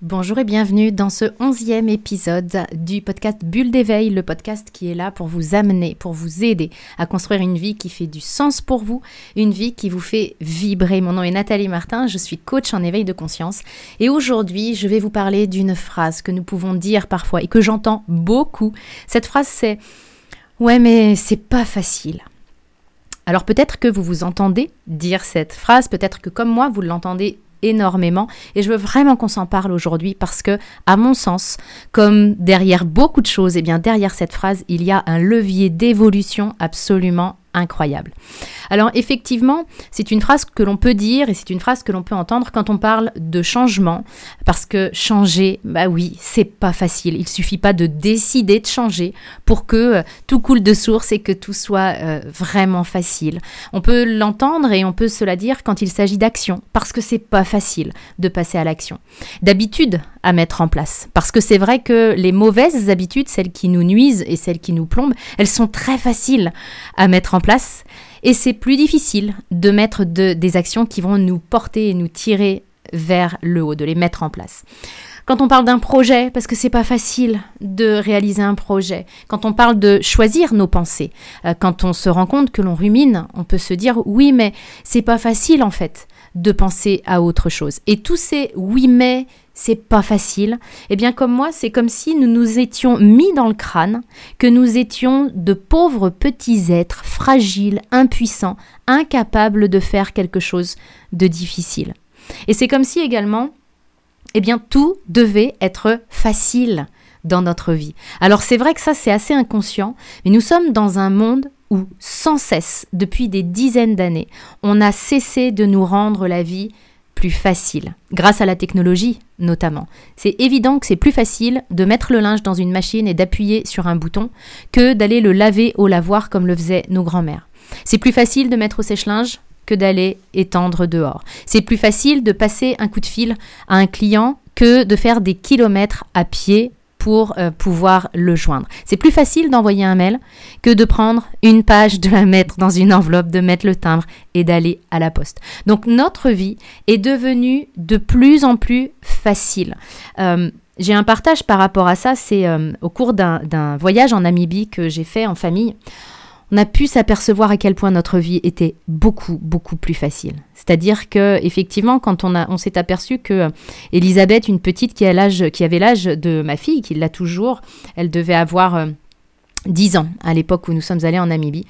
Bonjour et bienvenue dans ce onzième épisode du podcast Bulle d'éveil, le podcast qui est là pour vous amener, pour vous aider à construire une vie qui fait du sens pour vous, une vie qui vous fait vibrer. Mon nom est Nathalie Martin, je suis coach en éveil de conscience et aujourd'hui je vais vous parler d'une phrase que nous pouvons dire parfois et que j'entends beaucoup. Cette phrase c'est Ouais mais c'est pas facile. Alors peut-être que vous vous entendez dire cette phrase, peut-être que comme moi vous l'entendez énormément. Et je veux vraiment qu'on s'en parle aujourd'hui parce que à mon sens comme derrière beaucoup de choses et eh bien derrière cette phrase il y a un levier d'évolution absolument incroyable. Alors effectivement, c'est une phrase que l'on peut dire et c'est une phrase que l'on peut entendre quand on parle de changement, parce que changer, bah oui, c'est pas facile. Il suffit pas de décider de changer pour que euh, tout coule de source et que tout soit euh, vraiment facile. On peut l'entendre et on peut se la dire quand il s'agit d'action, parce que c'est pas facile de passer à l'action. D'habitude à mettre en place, parce que c'est vrai que les mauvaises habitudes, celles qui nous nuisent et celles qui nous plombent, elles sont très faciles à mettre en place et c'est plus difficile de mettre des actions qui vont nous porter et nous tirer vers le haut, de les mettre en place. Quand on parle d'un projet, parce que c'est pas facile de réaliser un projet. Quand on parle de choisir nos pensées, euh, quand on se rend compte que l'on rumine, on peut se dire oui, mais c'est pas facile en fait de penser à autre chose. Et tous ces oui mais, c'est pas facile. Eh bien, comme moi, c'est comme si nous nous étions mis dans le crâne, que nous étions de pauvres petits êtres fragiles, impuissants, incapables de faire quelque chose de difficile. Et c'est comme si également, eh bien, tout devait être facile dans notre vie. Alors c'est vrai que ça c'est assez inconscient, mais nous sommes dans un monde où sans cesse, depuis des dizaines d'années, on a cessé de nous rendre la vie plus facile, grâce à la technologie notamment. C'est évident que c'est plus facile de mettre le linge dans une machine et d'appuyer sur un bouton que d'aller le laver au lavoir comme le faisaient nos grands-mères. C'est plus facile de mettre au sèche-linge que d'aller étendre dehors. C'est plus facile de passer un coup de fil à un client que de faire des kilomètres à pied pour euh, pouvoir le joindre. C'est plus facile d'envoyer un mail que de prendre une page, de la mettre dans une enveloppe, de mettre le timbre et d'aller à la poste. Donc notre vie est devenue de plus en plus facile. Euh, j'ai un partage par rapport à ça, c'est euh, au cours d'un voyage en Namibie que j'ai fait en famille on a pu s'apercevoir à quel point notre vie était beaucoup beaucoup plus facile. C'est-à-dire que effectivement, quand on a, on s'est aperçu que euh, Elisabeth, une petite qui, a l'âge, qui avait l'âge de ma fille, qui l'a toujours, elle devait avoir 10 euh, ans à l'époque où nous sommes allés en Namibie.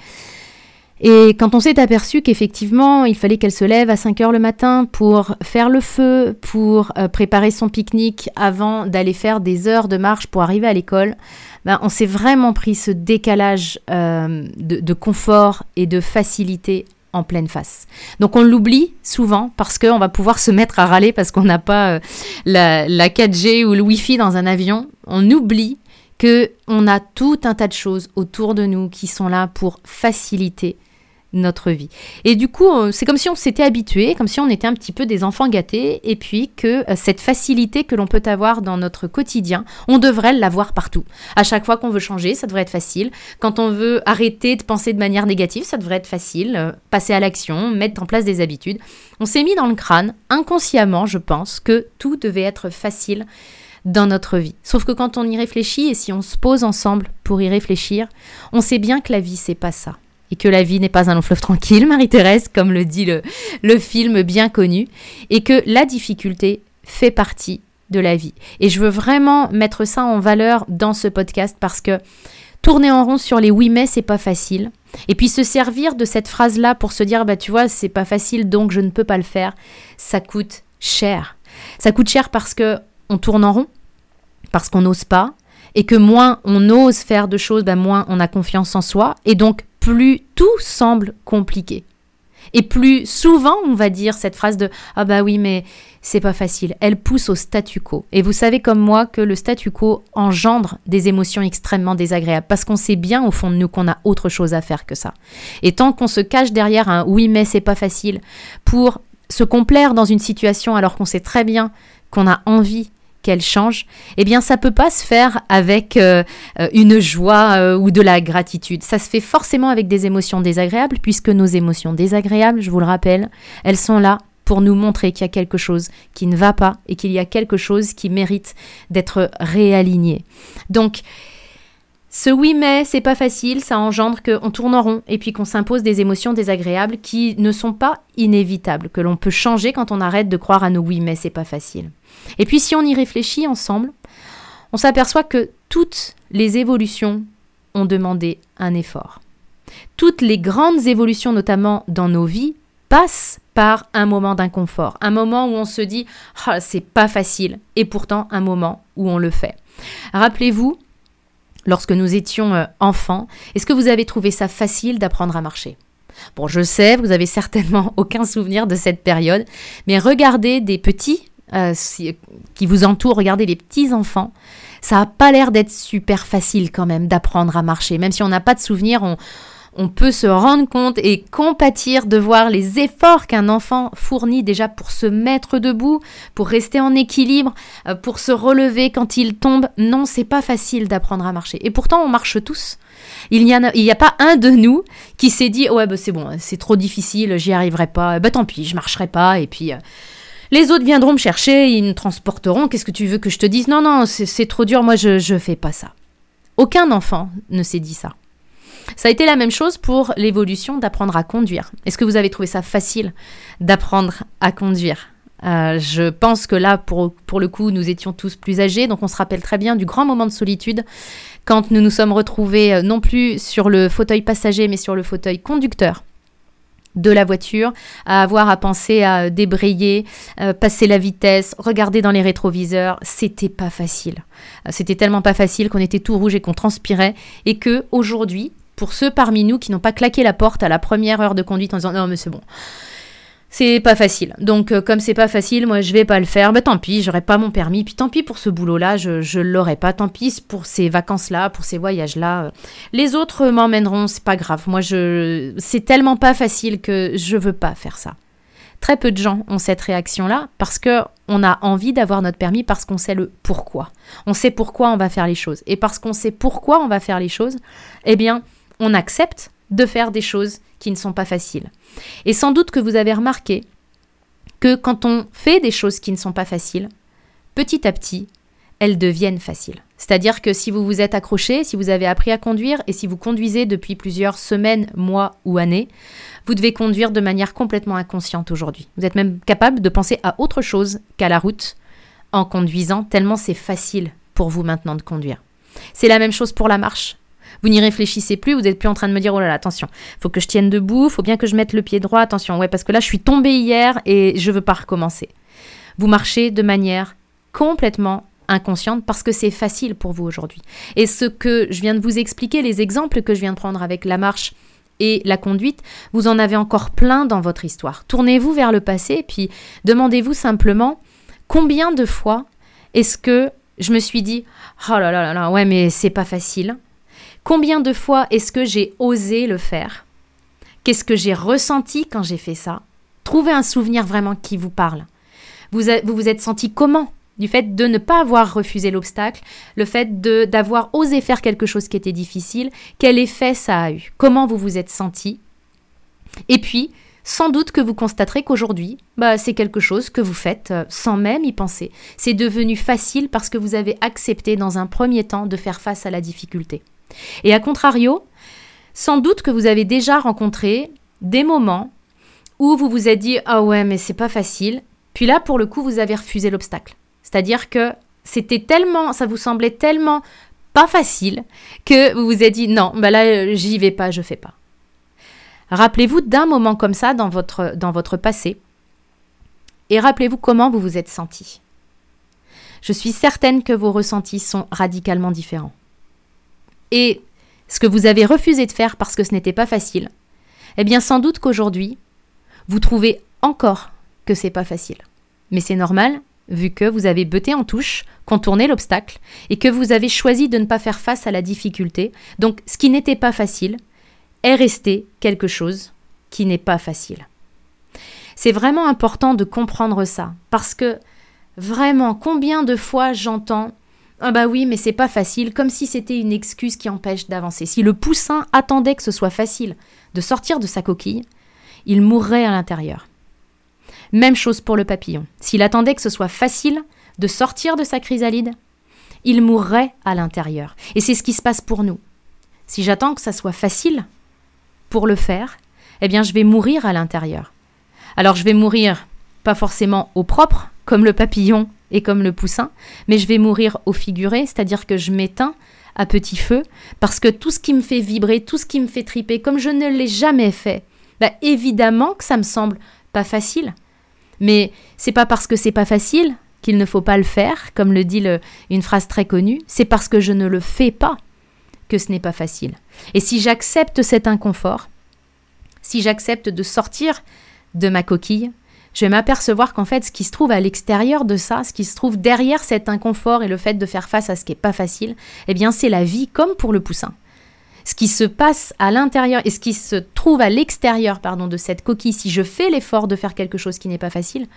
Et quand on s'est aperçu qu'effectivement, il fallait qu'elle se lève à 5 heures le matin pour faire le feu, pour euh, préparer son pique-nique avant d'aller faire des heures de marche pour arriver à l'école, ben, on s'est vraiment pris ce décalage euh, de, confort et de facilité en pleine face. Donc on l'oublie souvent parce qu'on va pouvoir se mettre à râler parce qu'on n'a pas euh, la, la 4G ou le Wi-Fi dans un avion. On oublie que on a tout un tas de choses autour de nous qui sont là pour faciliter notre vie. Et du coup, euh, c'est comme si on s'était habitué, comme si on était un petit peu des enfants gâtés, et puis que euh, cette facilité que l'on peut avoir dans notre quotidien, on devrait l'avoir partout. À chaque fois qu'on veut changer, ça devrait être facile. Quand on veut arrêter de penser de manière négative, ça devrait être facile. Euh, passer à l'action, mettre en place des habitudes. On s'est mis dans le crâne, inconsciemment, je pense, que tout devait être facile dans notre vie. Sauf que quand on y réfléchit et si on se pose ensemble pour y réfléchir, on sait bien que la vie, c'est pas ça et que la vie n'est pas un long fleuve tranquille, Marie-Thérèse, comme le dit le, film bien connu, et que la difficulté fait partie de la vie. Et je veux vraiment mettre ça en valeur dans ce podcast parce que tourner en rond sur les oui mais c'est pas facile. Et puis se servir de cette phrase-là pour se dire bah tu vois c'est pas facile donc je ne peux pas le faire, ça coûte cher. Ça coûte cher parce que on tourne en rond, parce qu'on n'ose pas, et que moins on ose faire de choses, bah, moins on a confiance en soi, et donc plus tout semble compliqué. Et plus souvent, on va dire cette phrase de Ah bah oui, mais c'est pas facile. Elle pousse au statu quo. Et vous savez comme moi que le statu quo engendre des émotions extrêmement désagréables parce qu'on sait bien au fond de nous qu'on a autre chose à faire que ça. Et tant qu'on se cache derrière un oui, mais c'est pas facile pour se complaire dans une situation alors qu'on sait très bien qu'on a envie qu'elle change, eh bien ça peut pas se faire avec euh, euh, une joie euh, ou de la gratitude. Ça se fait forcément avec des émotions désagréables puisque nos émotions désagréables, je vous le rappelle, elles sont là pour nous montrer qu'il y a quelque chose qui ne va pas et qu'il y a quelque chose qui mérite d'être réaligné. Donc, ce oui mais c'est pas facile, ça engendre qu'on tourne en rond et puis qu'on s'impose des émotions désagréables qui ne sont pas inévitables, que l'on peut changer quand on arrête de croire à nos oui mais c'est pas facile. Et puis si on y réfléchit ensemble, on s'aperçoit que toutes les évolutions ont demandé un effort. Toutes les grandes évolutions, notamment dans nos vies, passent par un moment d'inconfort, un moment où on se dit ah, c'est pas facile, et pourtant un moment où on le fait. Rappelez-vous, lorsque nous étions euh, enfants, est-ce que vous avez trouvé ça facile d'apprendre à marcher? Bon, je sais, vous avez certainement aucun souvenir de cette période, mais regardez des petits euh, qui vous entourent, regardez les petits enfants. Ça n'a pas l'air d'être super facile quand même d'apprendre à marcher. Même si on n'a pas de souvenir, on, on peut se rendre compte et compatir de voir les efforts qu'un enfant fournit déjà pour se mettre debout, pour rester en équilibre, euh, pour se relever quand il tombe. Non, c'est pas facile d'apprendre à marcher. Et pourtant, on marche tous. Il n'y a, pas un de nous qui s'est dit ouais bah, c'est bon, c'est trop difficile, j'y arriverai pas. Bah tant pis, je marcherai pas. Et puis euh, les autres viendront me chercher, ils me transporteront. Qu'est-ce que tu veux que je te dise? Non non, c'est trop dur. Moi je je fais pas ça. Aucun enfant ne s'est dit ça. Ça a été la même chose pour l'évolution d'apprendre à conduire. Est-ce que vous avez trouvé ça facile d'apprendre à conduire? Euh, je pense que là, pour, pour le coup, nous étions tous plus âgés, donc on se rappelle très bien du grand moment de solitude quand nous nous sommes retrouvés euh, non plus sur le fauteuil passager, mais sur le fauteuil conducteur de la voiture, à avoir à penser à débrayer, euh, passer la vitesse, regarder dans les rétroviseurs, c'était pas facile. C'était tellement pas facile qu'on était tout rouge et qu'on transpirait et que aujourd'hui, pour ceux parmi nous qui n'ont pas claqué la porte à la première heure de conduite en disant non mais c'est bon. C'est pas facile. Donc euh, comme c'est pas facile, moi je vais pas le faire. Mais tant pis, j'aurai pas mon permis. Puis tant pis pour ce boulot-là, je, je l'aurai pas. Tant pis pour ces vacances-là, pour ces voyages-là. Les autres m'emmèneront, c'est pas grave. Moi je, c'est tellement pas facile que je veux pas faire ça. Très peu de gens ont cette réaction-là parce que on a envie d'avoir notre permis parce qu'on sait le pourquoi. On sait pourquoi on va faire les choses. Et parce qu'on sait pourquoi on va faire les choses, eh bien, on accepte de faire des choses qui ne sont pas faciles. Et sans doute que vous avez remarqué que quand on fait des choses qui ne sont pas faciles, petit à petit, elles deviennent faciles. C'est-à-dire que si vous vous êtes accroché, si vous avez appris à conduire et si vous conduisez depuis plusieurs semaines, mois ou années, vous devez conduire de manière complètement inconsciente aujourd'hui. Vous êtes même capable de penser à autre chose qu'à la route en conduisant, tellement c'est facile pour vous maintenant de conduire. C'est la même chose pour la marche. Vous n'y réfléchissez plus, vous n'êtes plus en train de me dire oh là là, attention, faut que je tienne debout, faut bien que je mette le pied droit, attention, ouais, parce que là je suis tombée hier et je veux pas recommencer. Vous marchez de manière complètement inconsciente parce que c'est facile pour vous aujourd'hui. Et ce que je viens de vous expliquer, les exemples que je viens de prendre avec la marche et la conduite, vous en avez encore plein dans votre histoire. Tournez-vous vers le passé, puis demandez-vous simplement combien de fois est-ce que je me suis dit oh là là là là ouais mais c'est pas facile Combien de fois est-ce que j'ai osé le faire? Qu'est-ce que j'ai ressenti quand j'ai fait ça? Trouvez un souvenir vraiment qui vous parle. Vous vous, êtes senti comment? Du fait de ne pas avoir refusé l'obstacle, le fait d'avoir osé faire quelque chose qui était difficile, quel effet ça a eu, comment vous vous êtes senti? Et puis, sans doute que vous constaterez qu'aujourd'hui, bah, c'est quelque chose que vous faites euh, sans même y penser. C'est devenu facile parce que vous avez accepté dans un premier temps de faire face à la difficulté. Et à contrario, sans doute que vous avez déjà rencontré des moments où vous vous êtes dit ah ouais mais c'est pas facile. Puis là pour le coup vous avez refusé l'obstacle. C'est-à-dire que c'était tellement, ça vous semblait tellement pas facile que vous vous êtes dit non bah là j'y vais pas, je fais pas. Rappelez-vous d'un moment comme ça dans votre, dans votre passé et rappelez-vous comment vous vous êtes senti. Je suis certaine que vos ressentis sont radicalement différents. Et ce que vous avez refusé de faire parce que ce n'était pas facile, eh bien sans doute qu'aujourd'hui, vous trouvez encore que c'est pas facile. Mais c'est normal, vu que vous avez beuté en touche, contourné l'obstacle, et que vous avez choisi de ne pas faire face à la difficulté. Donc ce qui n'était pas facile est resté quelque chose qui n'est pas facile. C'est vraiment important de comprendre ça, parce que vraiment, combien de fois j'entends ah bah oui, mais c'est pas facile, comme si c'était une excuse qui empêche d'avancer. Si le poussin attendait que ce soit facile de sortir de sa coquille, il mourrait à l'intérieur. Même chose pour le papillon. S'il attendait que ce soit facile de sortir de sa chrysalide, il mourrait à l'intérieur. Et c'est ce qui se passe pour nous. Si j'attends que ça soit facile pour le faire, eh bien je vais mourir à l'intérieur. Alors je vais mourir pas forcément au propre, comme le papillon et comme le poussin, mais je vais mourir au figuré, c'est-à-dire que je m'éteins à petit feu, parce que tout ce qui me fait vibrer, tout ce qui me fait triper, comme je ne l'ai jamais fait, bah évidemment que ça me semble pas facile. Mais c'est pas parce que c'est pas facile qu'il ne faut pas le faire, comme le dit une phrase très connue, c'est parce que je ne le fais pas que ce n'est pas facile. Et si j'accepte cet inconfort, si j'accepte de sortir de ma coquille, je vais m'apercevoir qu'en fait, ce qui se trouve à l'extérieur de ça, ce qui se trouve derrière cet inconfort et le fait de faire face à ce qui n'est pas facile, eh bien, c'est la vie comme pour le poussin. Ce qui se passe à l'intérieur et ce qui se trouve à l'extérieur, pardon, de cette coquille, si je fais l'effort de faire quelque chose qui n'est pas facile,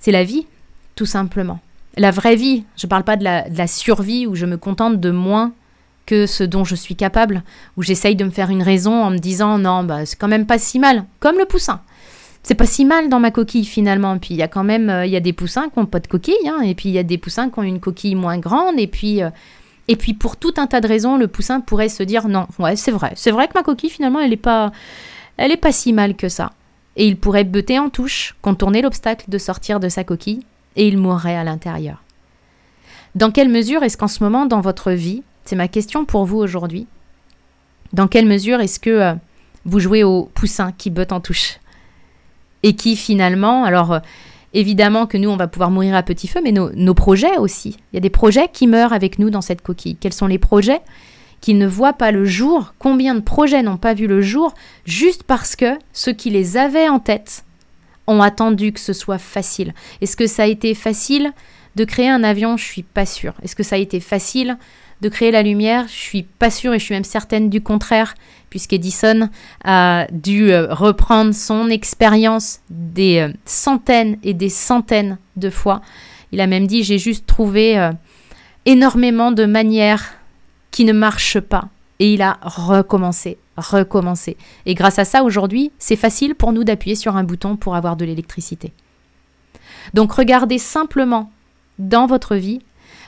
c'est la vie, tout simplement. La vraie vie, je ne parle pas de la, la survie où je me contente de moins que ce dont je suis capable, où j'essaye de me faire une raison en me disant non, bah, c'est quand même pas si mal, comme le poussin. C'est pas si mal dans ma coquille finalement. Puis il y a quand même, euh, il y a des poussins qui n'ont pas de coquille, hein, et puis il y a des poussins qui ont une coquille moins grande, et puis, euh, et puis pour tout un tas de raisons, le poussin pourrait se dire non, ouais, c'est vrai, c'est vrai que ma coquille finalement, elle est pas, elle est pas si mal que ça. Et il pourrait buter en touche, contourner l'obstacle de sortir de sa coquille, et il mourrait à l'intérieur. Dans quelle mesure est-ce qu'en ce moment dans votre vie, c'est ma question pour vous aujourd'hui. Dans quelle mesure est-ce que euh, vous jouez au poussin qui botte en touche? Et qui finalement, alors euh, évidemment que nous, on va pouvoir mourir à petit feu, mais nos, projets aussi. Il y a des projets qui meurent avec nous dans cette coquille. Quels sont les projets qui ne voient pas le jour? Combien de projets n'ont pas vu le jour juste parce que ceux qui les avaient en tête ont attendu que ce soit facile? Est-ce que ça a été facile de créer un avion? Je suis pas sûre. Est-ce que ça a été facile de créer la lumière? Je suis pas sûre et je suis même certaine du contraire, puisqu'Edison a dû euh, reprendre son expérience des euh, centaines et des centaines de fois. Il a même dit j'ai juste trouvé euh, énormément de manières qui ne marchent pas. Et il a recommencé, recommencé. Et grâce à ça, aujourd'hui, c'est facile pour nous d'appuyer sur un bouton pour avoir de l'électricité. Donc regardez simplement dans votre vie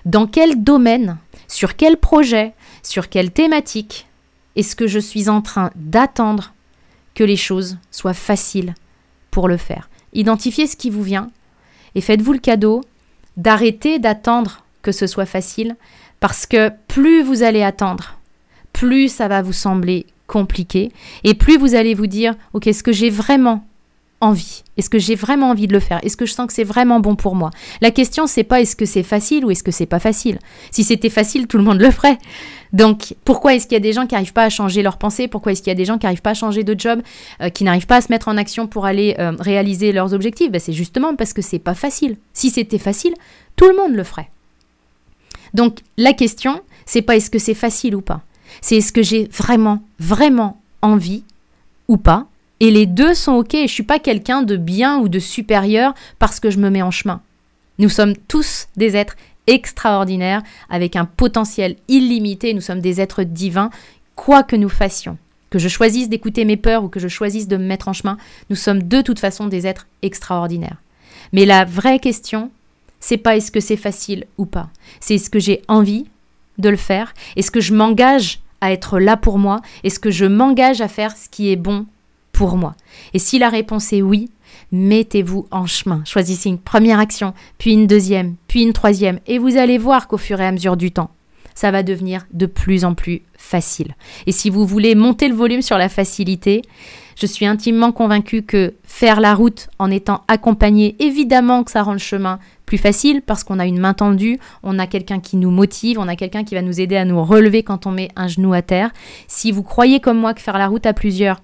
dans quel domaine, sur quel projet, sur quelle thématique est-ce que je suis en train d'attendre que les choses soient faciles pour le faire. Identifiez ce qui vous vient et faites-vous le cadeau d'arrêter d'attendre que ce soit facile parce que plus vous allez attendre, plus ça va vous sembler compliqué et plus vous allez vous dire OK, est-ce que j'ai vraiment envie? Est-ce que j'ai vraiment envie de le faire? Est-ce que je sens que c'est vraiment bon pour moi? La question, c'est pas est-ce que c'est facile ou est-ce que c'est pas facile. Si c'était facile, tout le monde le ferait. Donc, pourquoi est-ce qu'il y a des gens qui n'arrivent pas à changer leur pensée Pourquoi est-ce qu'il y a des gens qui n'arrivent pas à changer de job, euh, qui n'arrivent pas à se mettre en action pour aller euh, réaliser leurs objectifs? Ben, C'est justement parce que c'est pas facile. Si c'était facile, tout le monde le ferait. Donc, la question, c'est pas est-ce que c'est facile ou pas. C'est est-ce que j'ai vraiment, vraiment envie ou pas et les deux sont OK. Et je suis pas quelqu'un de bien ou de supérieur parce que je me mets en chemin. Nous sommes tous des êtres extraordinaires avec un potentiel illimité. Nous sommes des êtres divins, quoi que nous fassions. Que je choisisse d'écouter mes peurs ou que je choisisse de me mettre en chemin, nous sommes de toute façon des êtres extraordinaires. Mais la vraie question, c'est pas est-ce que c'est facile ou pas. C'est est-ce que j'ai envie de le faire? Est-ce que je m'engage à être là pour moi? Est-ce que je m'engage à faire ce qui est bon moi Et si la réponse est oui, mettez-vous en chemin. Choisissez une première action, puis une deuxième, puis une troisième, et vous allez voir qu'au fur et à mesure du temps, ça va devenir de plus en plus facile. Et si vous voulez monter le volume sur la facilité, je suis intimement convaincue que faire la route en étant accompagné, évidemment que ça rend le chemin plus facile parce qu'on a une main tendue, on a quelqu'un qui nous motive, on a quelqu'un qui va nous aider à nous relever quand on met un genou à terre. Si vous croyez comme moi que faire la route à plusieurs,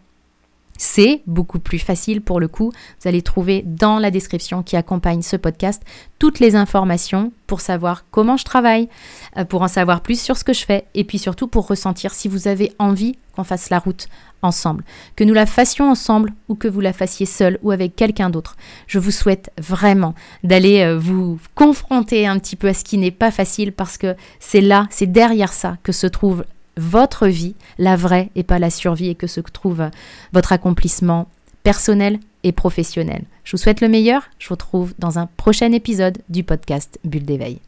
c'est beaucoup plus facile pour le coup. Vous allez trouver dans la description qui accompagne ce podcast toutes les informations pour savoir comment je travaille, euh, pour en savoir plus sur ce que je fais et puis surtout pour ressentir si vous avez envie qu'on fasse la route ensemble, que nous la fassions ensemble ou que vous la fassiez seul ou avec quelqu'un d'autre. Je vous souhaite vraiment d'aller euh, vous confronter un petit peu à ce qui n'est pas facile parce que c'est là, c'est derrière ça que se trouve votre vie, la vraie et pas la survie, et que se trouve votre accomplissement personnelle et professionnelle. Je vous souhaite le meilleur. Je vous retrouve dans un prochain épisode du podcast Bulle d'éveil.